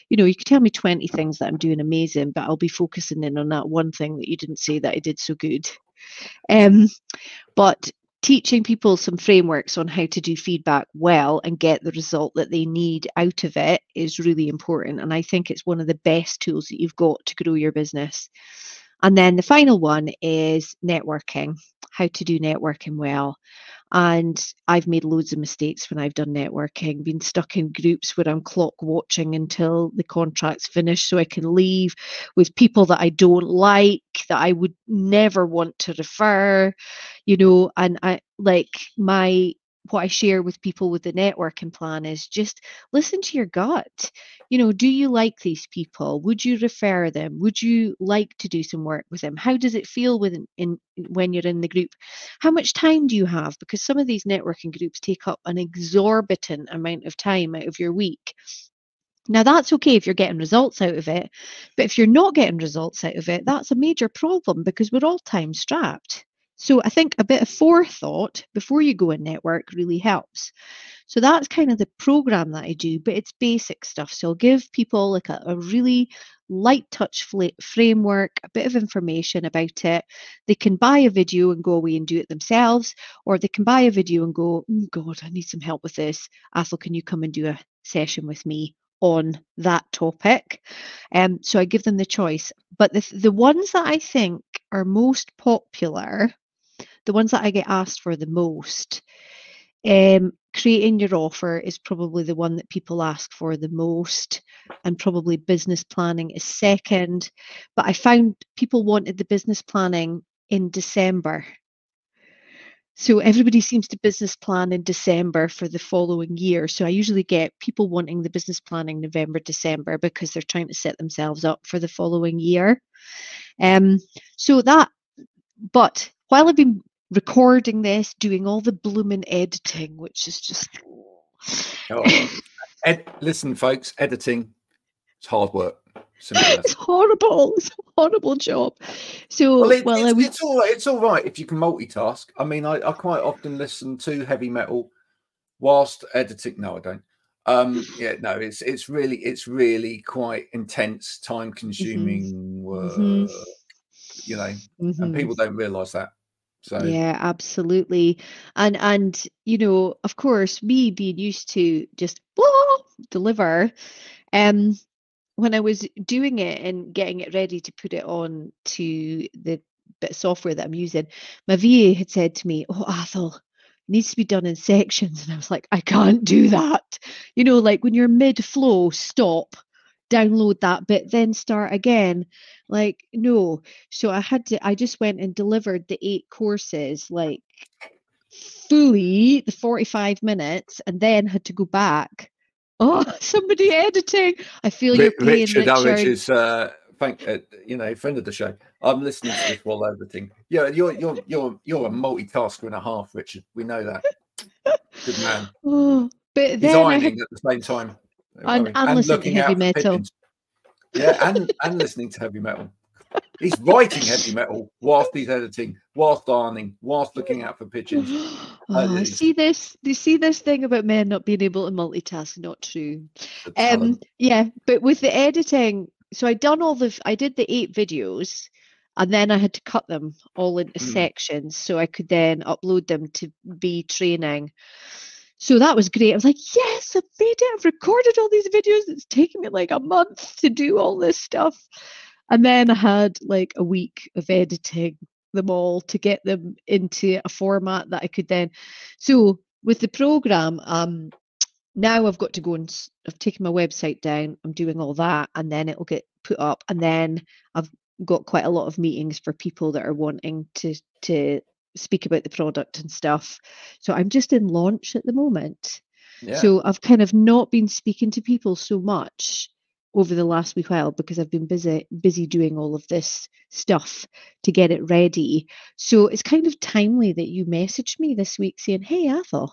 you know, you could tell me 20 things that I'm doing amazing, but I'll be focusing in on that one thing that you didn't say that I did so good. Um, but teaching people some frameworks on how to do feedback well and get the result that they need out of it is really important. And I think it's one of the best tools that you've got to grow your business. And then the final one is networking, how to do networking well. And I've made loads of mistakes when I've done networking, been stuck in groups where I'm clock watching until the contract's finished so I can leave with people that I don't like, that I would never want to refer, you know, and I like my what I share with people with the networking plan is just listen to your gut. You know, do you like these people? Would you refer them? Would you like to do some work with them? How does it feel within in when you're in the group? How much time do you have? Because some of these networking groups take up an exorbitant amount of time out of your week. Now, that's okay if you're getting results out of it, but if you're not getting results out of it, that's a major problem because we're all time strapped. So, I think a bit of forethought before you go and network really helps. So, that's kind of the program that I do, but it's basic stuff. So, I'll give people like a, a really light touch fla- framework, a bit of information about it. They can buy a video and go away and do it themselves, or they can buy a video and go, oh, God, I need some help with this. Athole, can you come and do a session with me? on that topic. Um, so I give them the choice. But the, the ones that I think are most popular, the ones that I get asked for the most, um, creating your offer is probably the one that people ask for the most, and probably business planning is second. But I found people wanted the business planning in December. So everybody seems to business plan in December for the following year. So I usually get people wanting the business planning November, December because they're trying to set themselves up for the following year. Um, so that, but while I've been recording this, doing all the blooming editing, which is just. Oh. Ed, listen, folks, editing, it's hard work. it's horrible. It's a horrible job. So, well, it, well it's, it's, all right. It's all right if you can multitask. I mean, I, I quite often listen to heavy metal whilst editing. No, I don't. Um, yeah, no, it's it's really it's really quite intense, time consuming mm-hmm. work. Mm-hmm. You know, mm-hmm. and people don't realise that. So yeah, absolutely. And and you know, of course, me being used to just deliver, um, when I was doing it and getting it ready to put it on to the bit of software that I'm using, my VA had said to me, Oh, Athole, needs to be done in sections. And I was like, I can't do that. You know, like when you're mid flow, stop, download that bit, then start again. Like, no. So I had to, I just went and delivered the eight courses, like fully the 45 minutes, and then had to go back Oh, somebody editing. I feel you're paying Richard. Richard. is uh, thank uh, you know friend of the show. I'm listening to this while editing. Yeah, you're you're you're you're a multitasker and a half, Richard. We know that. Good man. Oh, but he's ironing had... at the same time. And, and, and listening to heavy metal. Yeah, and and listening to heavy metal. He's writing heavy metal whilst he's editing, whilst ironing, whilst looking out for pigeons. Oh, uh, see this? Do you see this thing about men not being able to multitask? Not true. Um, yeah, but with the editing, so I done all the, I did the eight videos, and then I had to cut them all into mm. sections so I could then upload them to be training. So that was great. I was like, yes, I've made it. I've recorded all these videos. It's taken me like a month to do all this stuff. And then I had like a week of editing them all to get them into a format that I could then. So with the program, um, now I've got to go and I've taken my website down. I'm doing all that, and then it'll get put up. And then I've got quite a lot of meetings for people that are wanting to to speak about the product and stuff. So I'm just in launch at the moment. Yeah. So I've kind of not been speaking to people so much over the last week while because I've been busy busy doing all of this stuff to get it ready. So it's kind of timely that you messaged me this week saying, "Hey, Athole."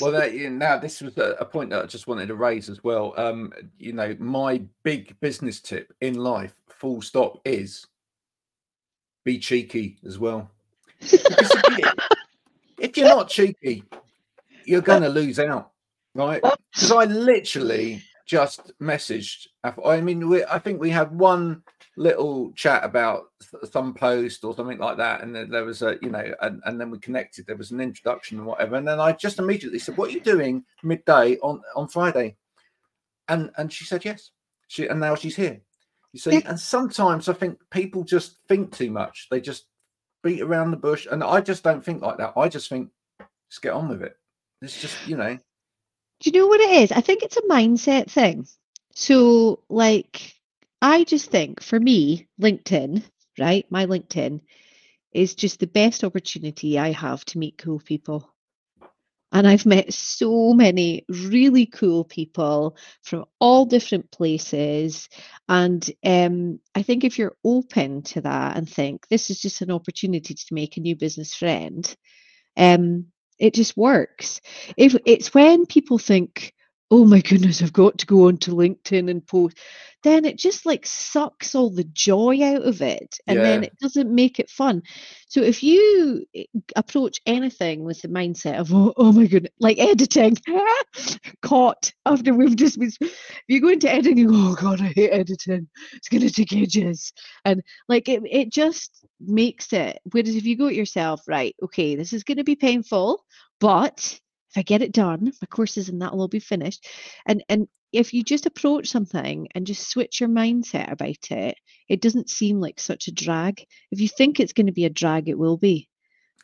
Well, that, now this was a, a, point that I just wanted to raise as well. Um, you know, my big business tip in life, full stop, is be cheeky as well. If, you, if you're not cheeky, you're going to lose out, right? Because I literally just messaged. I mean, we, I think we had one little chat about some post or something like that, and then there was a, you know, and, and then we connected. There was an introduction and whatever, and then I just immediately said, "What are you doing midday on on Friday?" And and she said yes. She and now she's here. You see, and sometimes I think people just think too much. They just beat around the bush, and I just don't think like that. I just think, let's get on with it. It's just, you know, do you know what it is? I think it's a mindset thing. So, like, I just think for me, LinkedIn, right? My LinkedIn is just the best opportunity I have to meet cool people. And I've met so many really cool people from all different places. And um, I think if you're open to that and think this is just an opportunity to make a new business friend, um, it just works. If it's when people think, oh my goodness, I've got to go onto LinkedIn and post, then it just like sucks all the joy out of it and yeah. then it doesn't make it fun. So if you eh, approach anything with the mindset of, oh, oh my goodness, like editing, caught after we've just been, if you go into editing, oh God, I hate editing. It's going to take ages. And like it, it just makes it, whereas if you go it yourself, right, okay, this is going to be painful, but if I get it done, my courses and that will all be finished. And and if you just approach something and just switch your mindset about it, it doesn't seem like such a drag. If you think it's going to be a drag, it will be.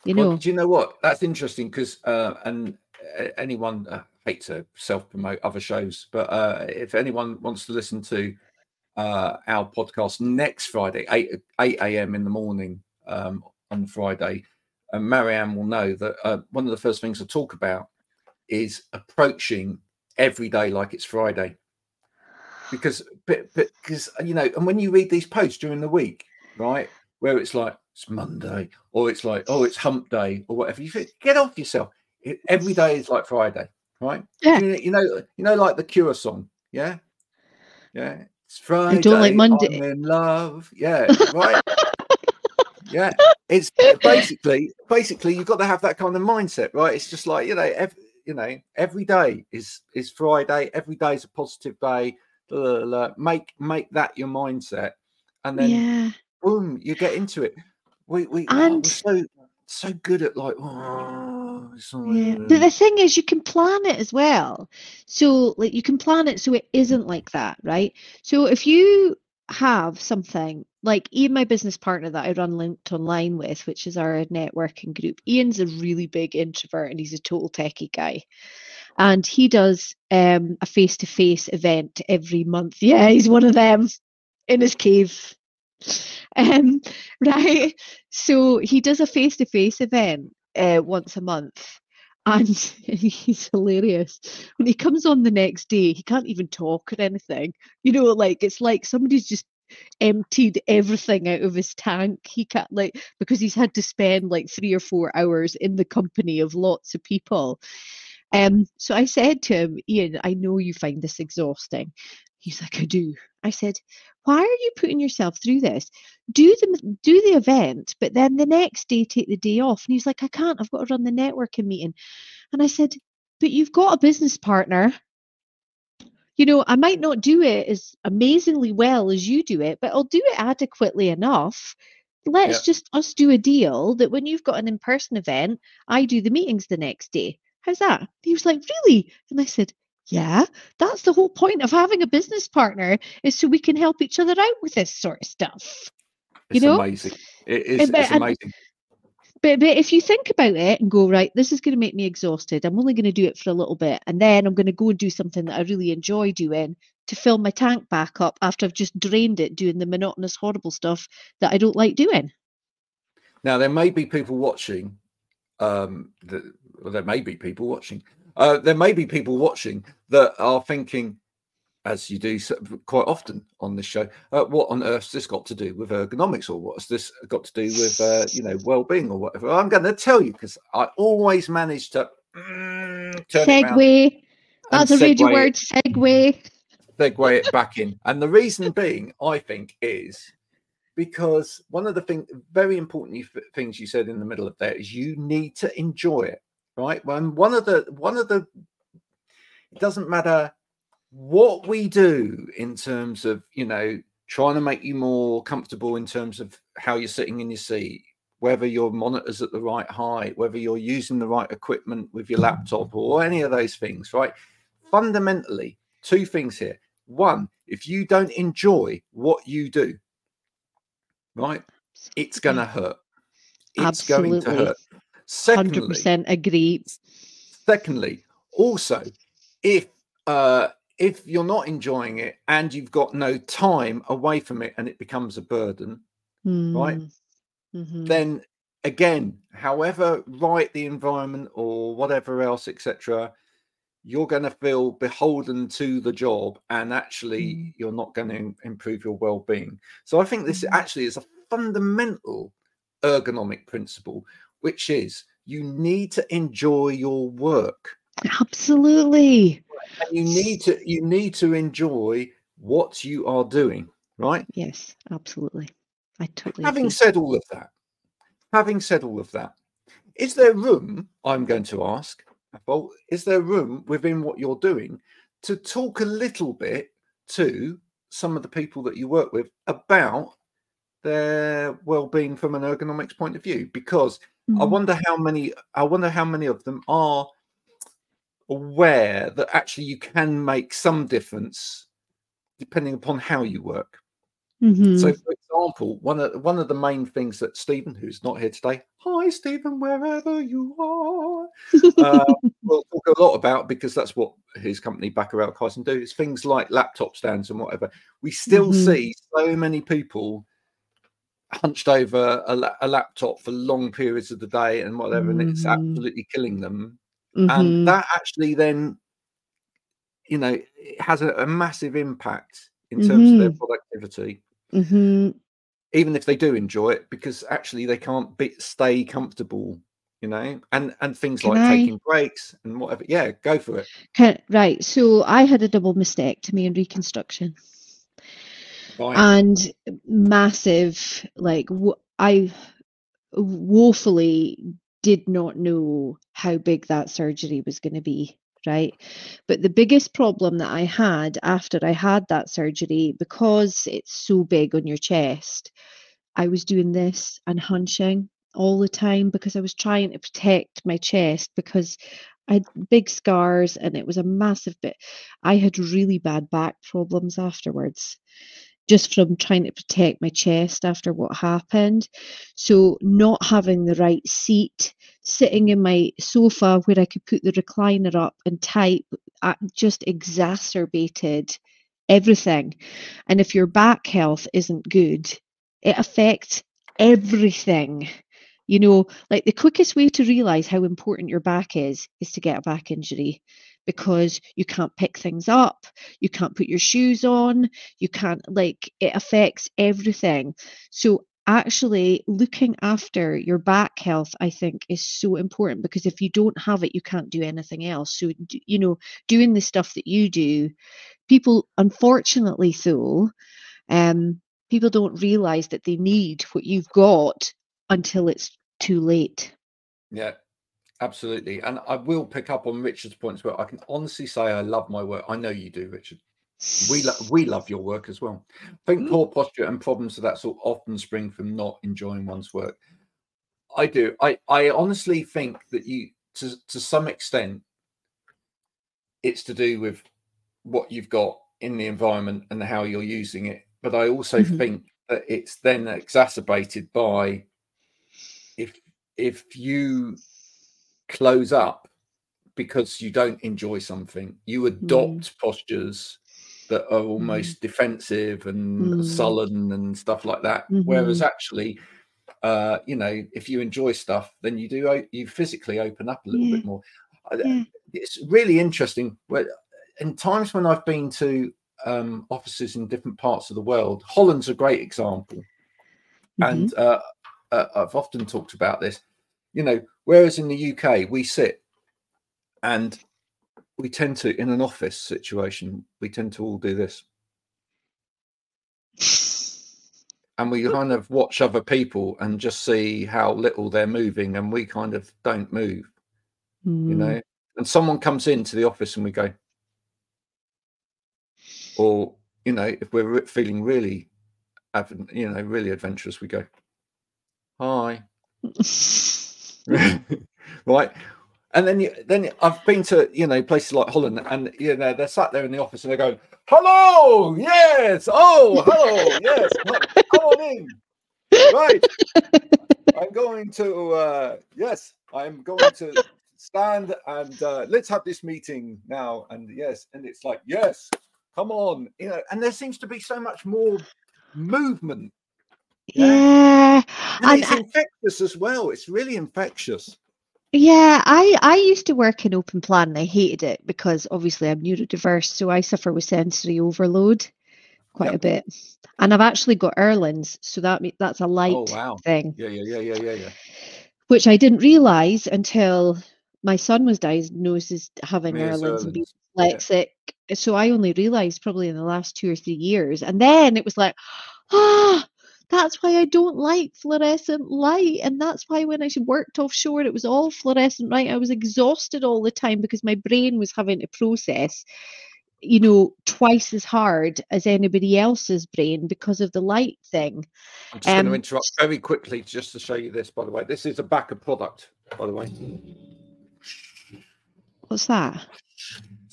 You know. Well, do you know what? That's interesting because uh, and uh, anyone uh, hate to self promote other shows, but uh, if anyone wants to listen to uh, our podcast next Friday, eight eight a.m. in the morning um, on Friday, and Marianne will know that uh, one of the first things I talk about is approaching every day like it's Friday. Because, but, because uh, you know, and when you read these posts during the week, right, where it's like it's Monday or it's like oh it's Hump Day or whatever, you think, get off yourself. It, every day is like Friday, right? Yeah. You, you know, you know, like the Cure song, yeah, yeah. It's Friday. I don't like Monday. I'm in love, yeah, right. yeah, it's basically basically you've got to have that kind of mindset, right? It's just like you know, every, you know, every day is is Friday. Every day is a positive day. Blah, blah, blah. Make make that your mindset, and then yeah. boom, you get into it. We we oh, And- we're so so good at like oh, Yeah. But the thing is, you can plan it as well. So, like, you can plan it so it isn't like that, right? So, if you have something like Ian, my business partner that I run Linked Online with, which is our networking group, Ian's a really big introvert and he's a total techie guy. And he does um, a face to face event every month. Yeah, he's one of them in his cave. Um, right. So he does a face to face event uh, once a month. And he's hilarious. When he comes on the next day, he can't even talk or anything. You know, like it's like somebody's just emptied everything out of his tank. He can't like because he's had to spend like three or four hours in the company of lots of people. Um, so I said to him, Ian, I know you find this exhausting. He's like, I do. I said, why are you putting yourself through this? Do the do the event, but then the next day take the day off. And he's like, I can't. I've got to run the networking meeting. And I said, but you've got a business partner. You know, I might not do it as amazingly well as you do it, but I'll do it adequately enough. Let's Yeah. just us do a deal that when you've got an in-person event, I do the meetings the next day. How's that? He was like, really? And I said, yeah, that's the whole point of having a business partner is so we can help each other out with this sort of stuff. It's know? amazing. It is. but- It's and- amazing. But but if you think about it and go, right, this is going to make me exhausted. I'm only going to do it for a little bit, and then I'm going to go and do something that I really enjoy doing to fill my tank back up after I've just drained it doing the monotonous, horrible stuff that I don't like doing. Now there may be people watching. Um, that well, there may be people watching. Uh, there may be people watching that are thinking, as you do quite often on this show, uh, what on earth's this got to do with ergonomics, or what's this got to do with uh, you know well-being or whatever? I'm going to tell you because I always manage to mm, Segue. That's a segue word. Segue. segue it back in. And the reason being, I think, is because one of the thing, very important things you said in the middle of there is you need to enjoy it, right? When one of the one of the it doesn't matter what we do in terms of you know trying to make you more comfortable in terms of how you're sitting in your seat whether your monitor's at the right height whether you're using the right equipment with your laptop or any of those things right? Fundamentally two things here. One if you don't enjoy what you do right it's going to hurt. It's going to Absolutely. hurt secondly percent agree. secondly also if uh if you're not enjoying it and you've got no time away from it and it becomes a burden Right. Mhm. then again however right the environment or whatever else etc you're going to feel beholden to the job and actually Mm. you're not going to improve your well-being so i think this Mhm. actually is a fundamental ergonomic principle which is you need to enjoy your work Absolutely. and you need to you need to enjoy what you are doing right Yes, absolutely. I totally having agree. said all of that having said all of that is there room i'm going to ask well is there room within what you're doing to talk a little bit to some of the people that you work with about their well-being from an ergonomics point of view because I Mhm. wonder how many I wonder how many of them are aware that actually you can make some difference depending upon how you work. So Mhm. for example, one of one of the main things that Stephen, who's not here today, hi Stephen, wherever you are, uh, will talk a lot about because that's what his company BakkerElkhuizen do is things like laptop stands and whatever. We still Mhm. see so many people hunched over a, la- a laptop for long periods of the day and whatever, and it's Mhm. absolutely killing them. Mhm. And that actually then, you know, it has a, a massive impact in terms of their Mhm. productivity, Mhm. even if they do enjoy it, because actually they can't be, stay comfortable, you know, and and things Can like I- taking breaks and whatever. Yeah, go for it. Can, right. So I had a double mastectomy and reconstruction. Right. and massive like i woefully did not know how big that surgery was going to be right but the biggest problem that i had after i had that surgery because it's so big on your chest i was doing this and hunching all the time because i was trying to protect my chest because I had big scars and it was a massive bit. I had really bad back problems afterwards just from trying to protect my chest after what happened. So, not having the right seat, sitting in my sofa where I could put the recliner up and type, uh, just exacerbated everything. And if your back health isn't good, it affects everything. You know, like the quickest way to realize how important your back is is to get a back injury because you can't pick things up, you can't put your shoes on, you can't like it affects everything. So actually looking after your back health i think is so important because if you don't have it you can't do anything else. So you know doing the stuff that you do people unfortunately though um people don't realize that they need what you've got until it's too late. Yeah, absolutely. And I will pick up on Richard's points where I can honestly say I love my work. I know you do, Richard. We lo- we love your work as well. I think Mm. poor posture and problems of that sort often spring from not enjoying one's work. I do. I I honestly think that you to to some extent it's to do with what you've got in the environment and how you're using it. But I also Mhm. think that it's then exacerbated by if if you close up because you don't enjoy something, you adopt postures that are almost defensive and Mm. sullen and stuff like that. Whereas Mhm. actually, uh, you know, if you enjoy stuff, then you do you physically open up a little Yeah. bit more. Yeah. It's really interesting. Where in times when I've been to um, offices in different parts of the world, Holland's a great example Mhm. and uh, uh, I've often talked about this. You know, whereas in the UK we sit and we tend to, in an office situation, we tend to all do this, and we kind of watch other people and just see how little they're moving, and we kind of don't move. You Mm. know, and someone comes into the office and we go, or you know, if we're feeling really, you know, really adventurous, we go, hi. right. And then you then i've been to you know places like holland and you know they're sat there in the office and they're going hello! Yes! Oh hello! Yes! Come on in. Right. I'm going to uh yes i'm going to stand and uh let's have this meeting now. And yes and it's like yes come on you know and there seems to be so much more movement yeah. and And it's I- infectious as well. It's really infectious. Yeah, I I used to work in open plan and I hated it because obviously I'm neurodiverse, so I suffer with sensory overload quite a bit. And I've actually got Irlen's, so that that's a light oh wow. thing, yeah yeah yeah yeah yeah yeah. Which I didn't realize until my son was diagnosed as having Meares Irlen's and being Irlen's, yeah. So I only realized probably in the last two or three years. And then it was like, ah, that's why I don't like fluorescent light. And that's why when I worked offshore, it was all fluorescent light. I was exhausted all the time because my brain was having to process, you know, twice as hard as anybody else's brain because of the light thing. I'm just going to Um, interrupt very quickly just to show you this, by the way. This is a backer product, by the way. What's that?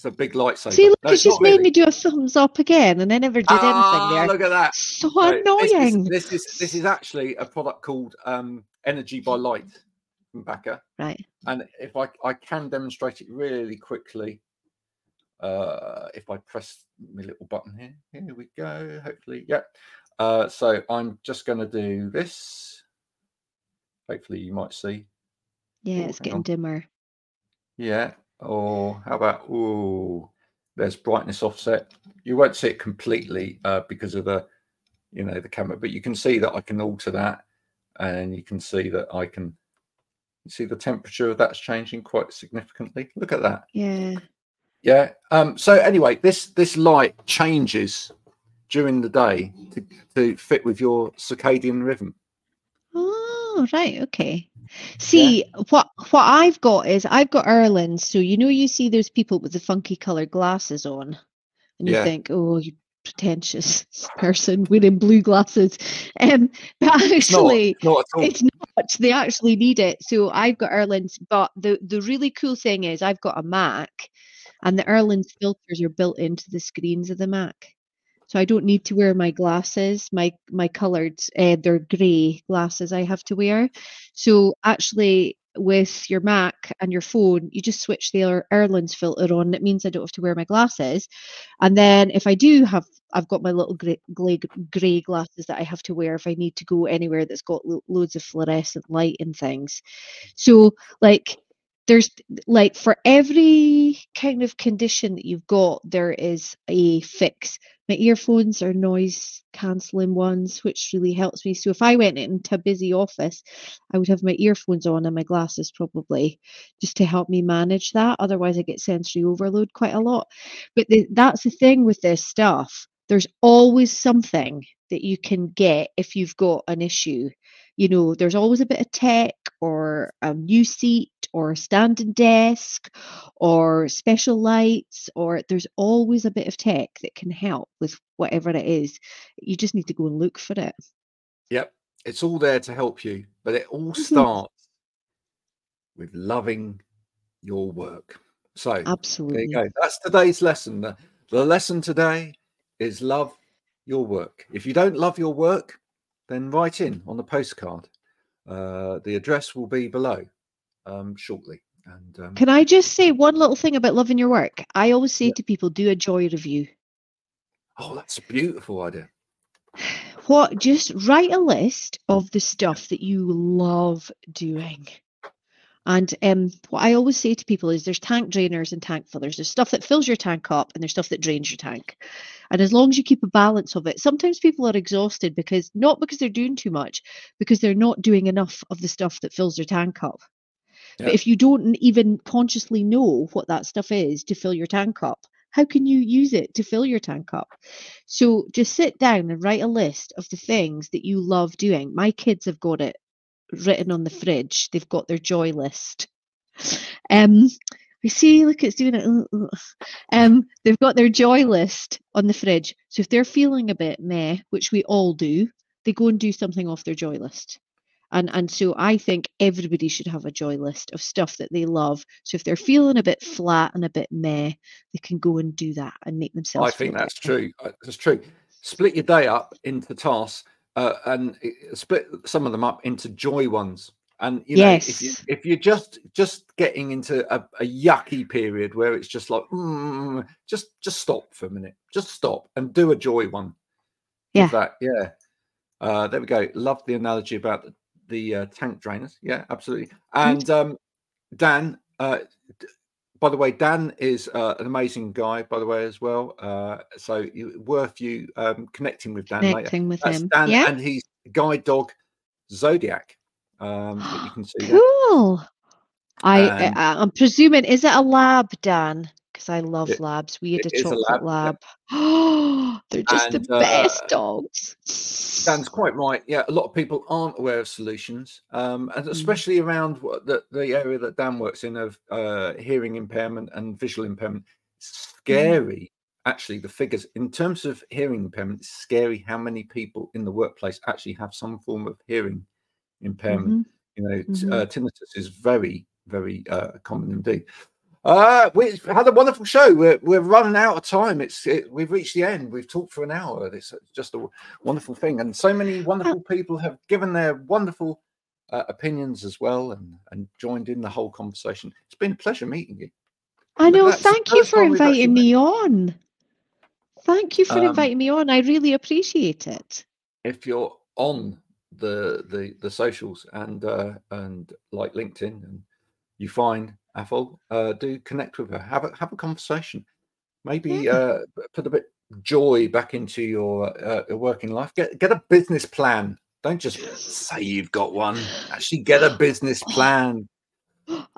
It's a big lightsaber. See, look, No, it's just made really. me do a thumbs up again, and I never did Ah, anything there. Look at that. So Right, this annoying. This is, this is actually a product called um, Energy by Light from Bakker. Right. And if I, I can demonstrate it really quickly, uh, if I press my little button here, here we go. Hopefully, yeah. Uh, so I'm just going to do this. Hopefully, you might see. Yeah, Oh, it's getting on. dimmer. Yeah. Or how about oh, there's brightness offset. You won't see it completely uh, because of the, you know, the camera, but you can see that I can alter that, and you can see that I can. See the temperature of that's changing quite significantly. Look at that. Yeah. Yeah. Um, so anyway, this this light changes during the day to, to fit with your circadian rhythm. Oh, right. Okay. See, what what I've got is I've got Irlen's. So you know, you see those people with the funky colored glasses on, and you Yeah. think, oh, you pretentious person wearing blue glasses. Um, but actually, it's not it's not. They actually need it. So I've got Irlen's. But the the really cool thing is I've got a Mac, and the Irlen's filters are built into the screens of the Mac. So I don't need to wear my glasses, my my coloured, uh, they're grey glasses I have to wear. So actually, with your Mac and your phone, you just switch the Er- Irlen's filter on. It means I don't have to wear my glasses. And then if I do have, I've got my little grey glasses that I have to wear if I need to go anywhere that's got lo- loads of fluorescent light and things. So like there's like for every kind of condition that you've got, there is a fix. My earphones are noise cancelling ones, which really helps me. So if I went into a busy office, I would have my earphones on and my glasses probably just to help me manage that. Otherwise, I get sensory overload quite a lot. But the, that's the thing with this stuff. There's always something that you can get if you've got an issue. You know, there's always a bit of tech or a new seat or a standing desk or special lights, or there's always a bit of tech that can help with whatever it is. You just need to go and look for it. Yep. It's all there to help you, but it all Mhm. starts with loving your work. So there Absolutely. you go. That's today's lesson. The, the lesson today is love your work. If you don't love your work, then write in on the postcard. Uh, the address will be below um, shortly. And um, Can I just say one little thing about loving your work? I always say Yeah. to people, do a joy review. oh, that's a beautiful idea. What just write a list of the stuff that you love doing. And um, what I always say to people is there's tank drainers and tank fillers. There's stuff that fills your tank up and there's stuff that drains your tank. And as long as you keep a balance of it, sometimes people are exhausted because not because they're doing too much, because they're not doing enough of the stuff that fills their tank up. But if you don't even consciously know what that stuff is to fill your tank up, how can you use it to fill your tank up? So just sit down and write a list of the things that you love doing. My kids have got it written on the fridge. They've got their joy list. Um, we see, look, it's doing it. uh, uh. Um, they've got their joy list on the fridge. So if they're feeling a bit meh, which we all do, they go and do something off their joy list. And and so I think everybody should have a joy list of stuff that they love. So if they're feeling a bit flat and a bit meh, they can go and do that and make themselves. I think that's better. true. That's true. Split your day up into tasks uh, and split some of them up into joy ones. And you know, if you, if you're just just getting into a, a yucky period where it's just like, mm, just just stop for a minute, just stop and do a joy one. Yeah. that, yeah. Uh, there we go. Love the analogy about the, the uh, tank drainers. Yeah, absolutely. And um, Dan, uh, by the way, Dan is uh, an amazing guy, by the way, as well. Uh, so you, worth you um, connecting with Dan later. Connecting with That's him. Dan, yeah. and he's guide dog Zodiac. Um, you can see. Cool. I, And- I I'm presuming is it a lab, Dan? Because I love It- labs. We had a is a chocolate lab, lab. Oh, they're just And, the best uh, dogs. Dan's quite right. Yeah, a lot of people aren't aware of solutions, um, and especially around what the, the area that Dan works in of uh, hearing impairment and visual impairment. It's scary, actually, the figures in terms of hearing impairment. It's scary how many people in the workplace actually have some form of hearing impairment. Mhm. You know, Mhm. uh, tinnitus is very, very uh, common indeed. Uh, we've had a wonderful show. We're, we're running out of time. It's it, we've reached the end. We've talked for an hour. It's just a wonderful thing, and so many wonderful people have given their wonderful uh, opinions as well, and and joined in the whole conversation. It's been a pleasure meeting you. I know. Thank you for one we've actually inviting me on. Thank you for Um, inviting me on. I really appreciate it. if you're on the the the socials and uh, and like LinkedIn and you find Athole, uh, do connect with her. Have a have a conversation. Maybe Yeah. uh, put a bit joy back into your uh, your working life. Get get a business plan. Don't just say you've got one. Actually, get a business plan.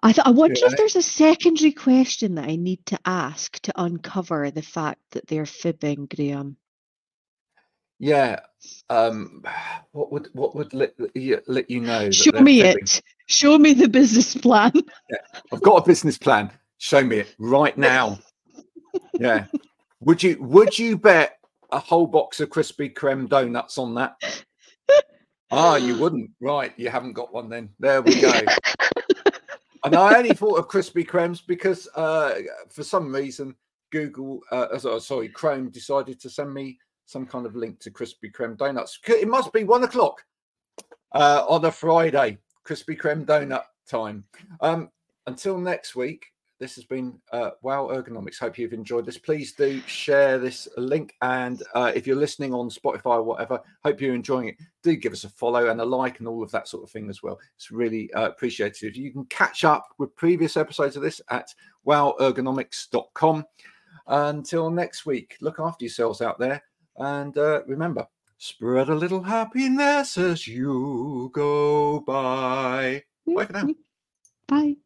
I th- I wonder Yeah. if there's a secondary question that I need to ask to uncover the fact that they're fibbing, Graham. Yeah. Um, what would what would let you, let you know? Show me it. Show me the business plan. Yeah. I've got a business plan. Show me it right now. Yeah. Would you would you bet a whole box of Krispy Kreme donuts on that? Ah, you wouldn't. Right. You haven't got one then. There we go. and I only thought of Krispy Kremes because uh, for some reason Google, uh, uh, sorry, Chrome decided to send me some kind of link to Krispy Kreme donuts. It must be one o'clock uh, on a Friday, Krispy Kreme donut time. Um, until next week, this has been uh, Wow Ergonomics. Hope you've enjoyed this. Please do share this link. And uh, if you're listening on Spotify or whatever, hope you're enjoying it. Do give us a follow and a like and all of that sort of thing as well. It's really uh, appreciated. You can catch up with previous episodes of this at wowergonomics.com. Until next week, look after yourselves out there. And uh, remember, spread a little happiness as you go by. Bye for now. Bye.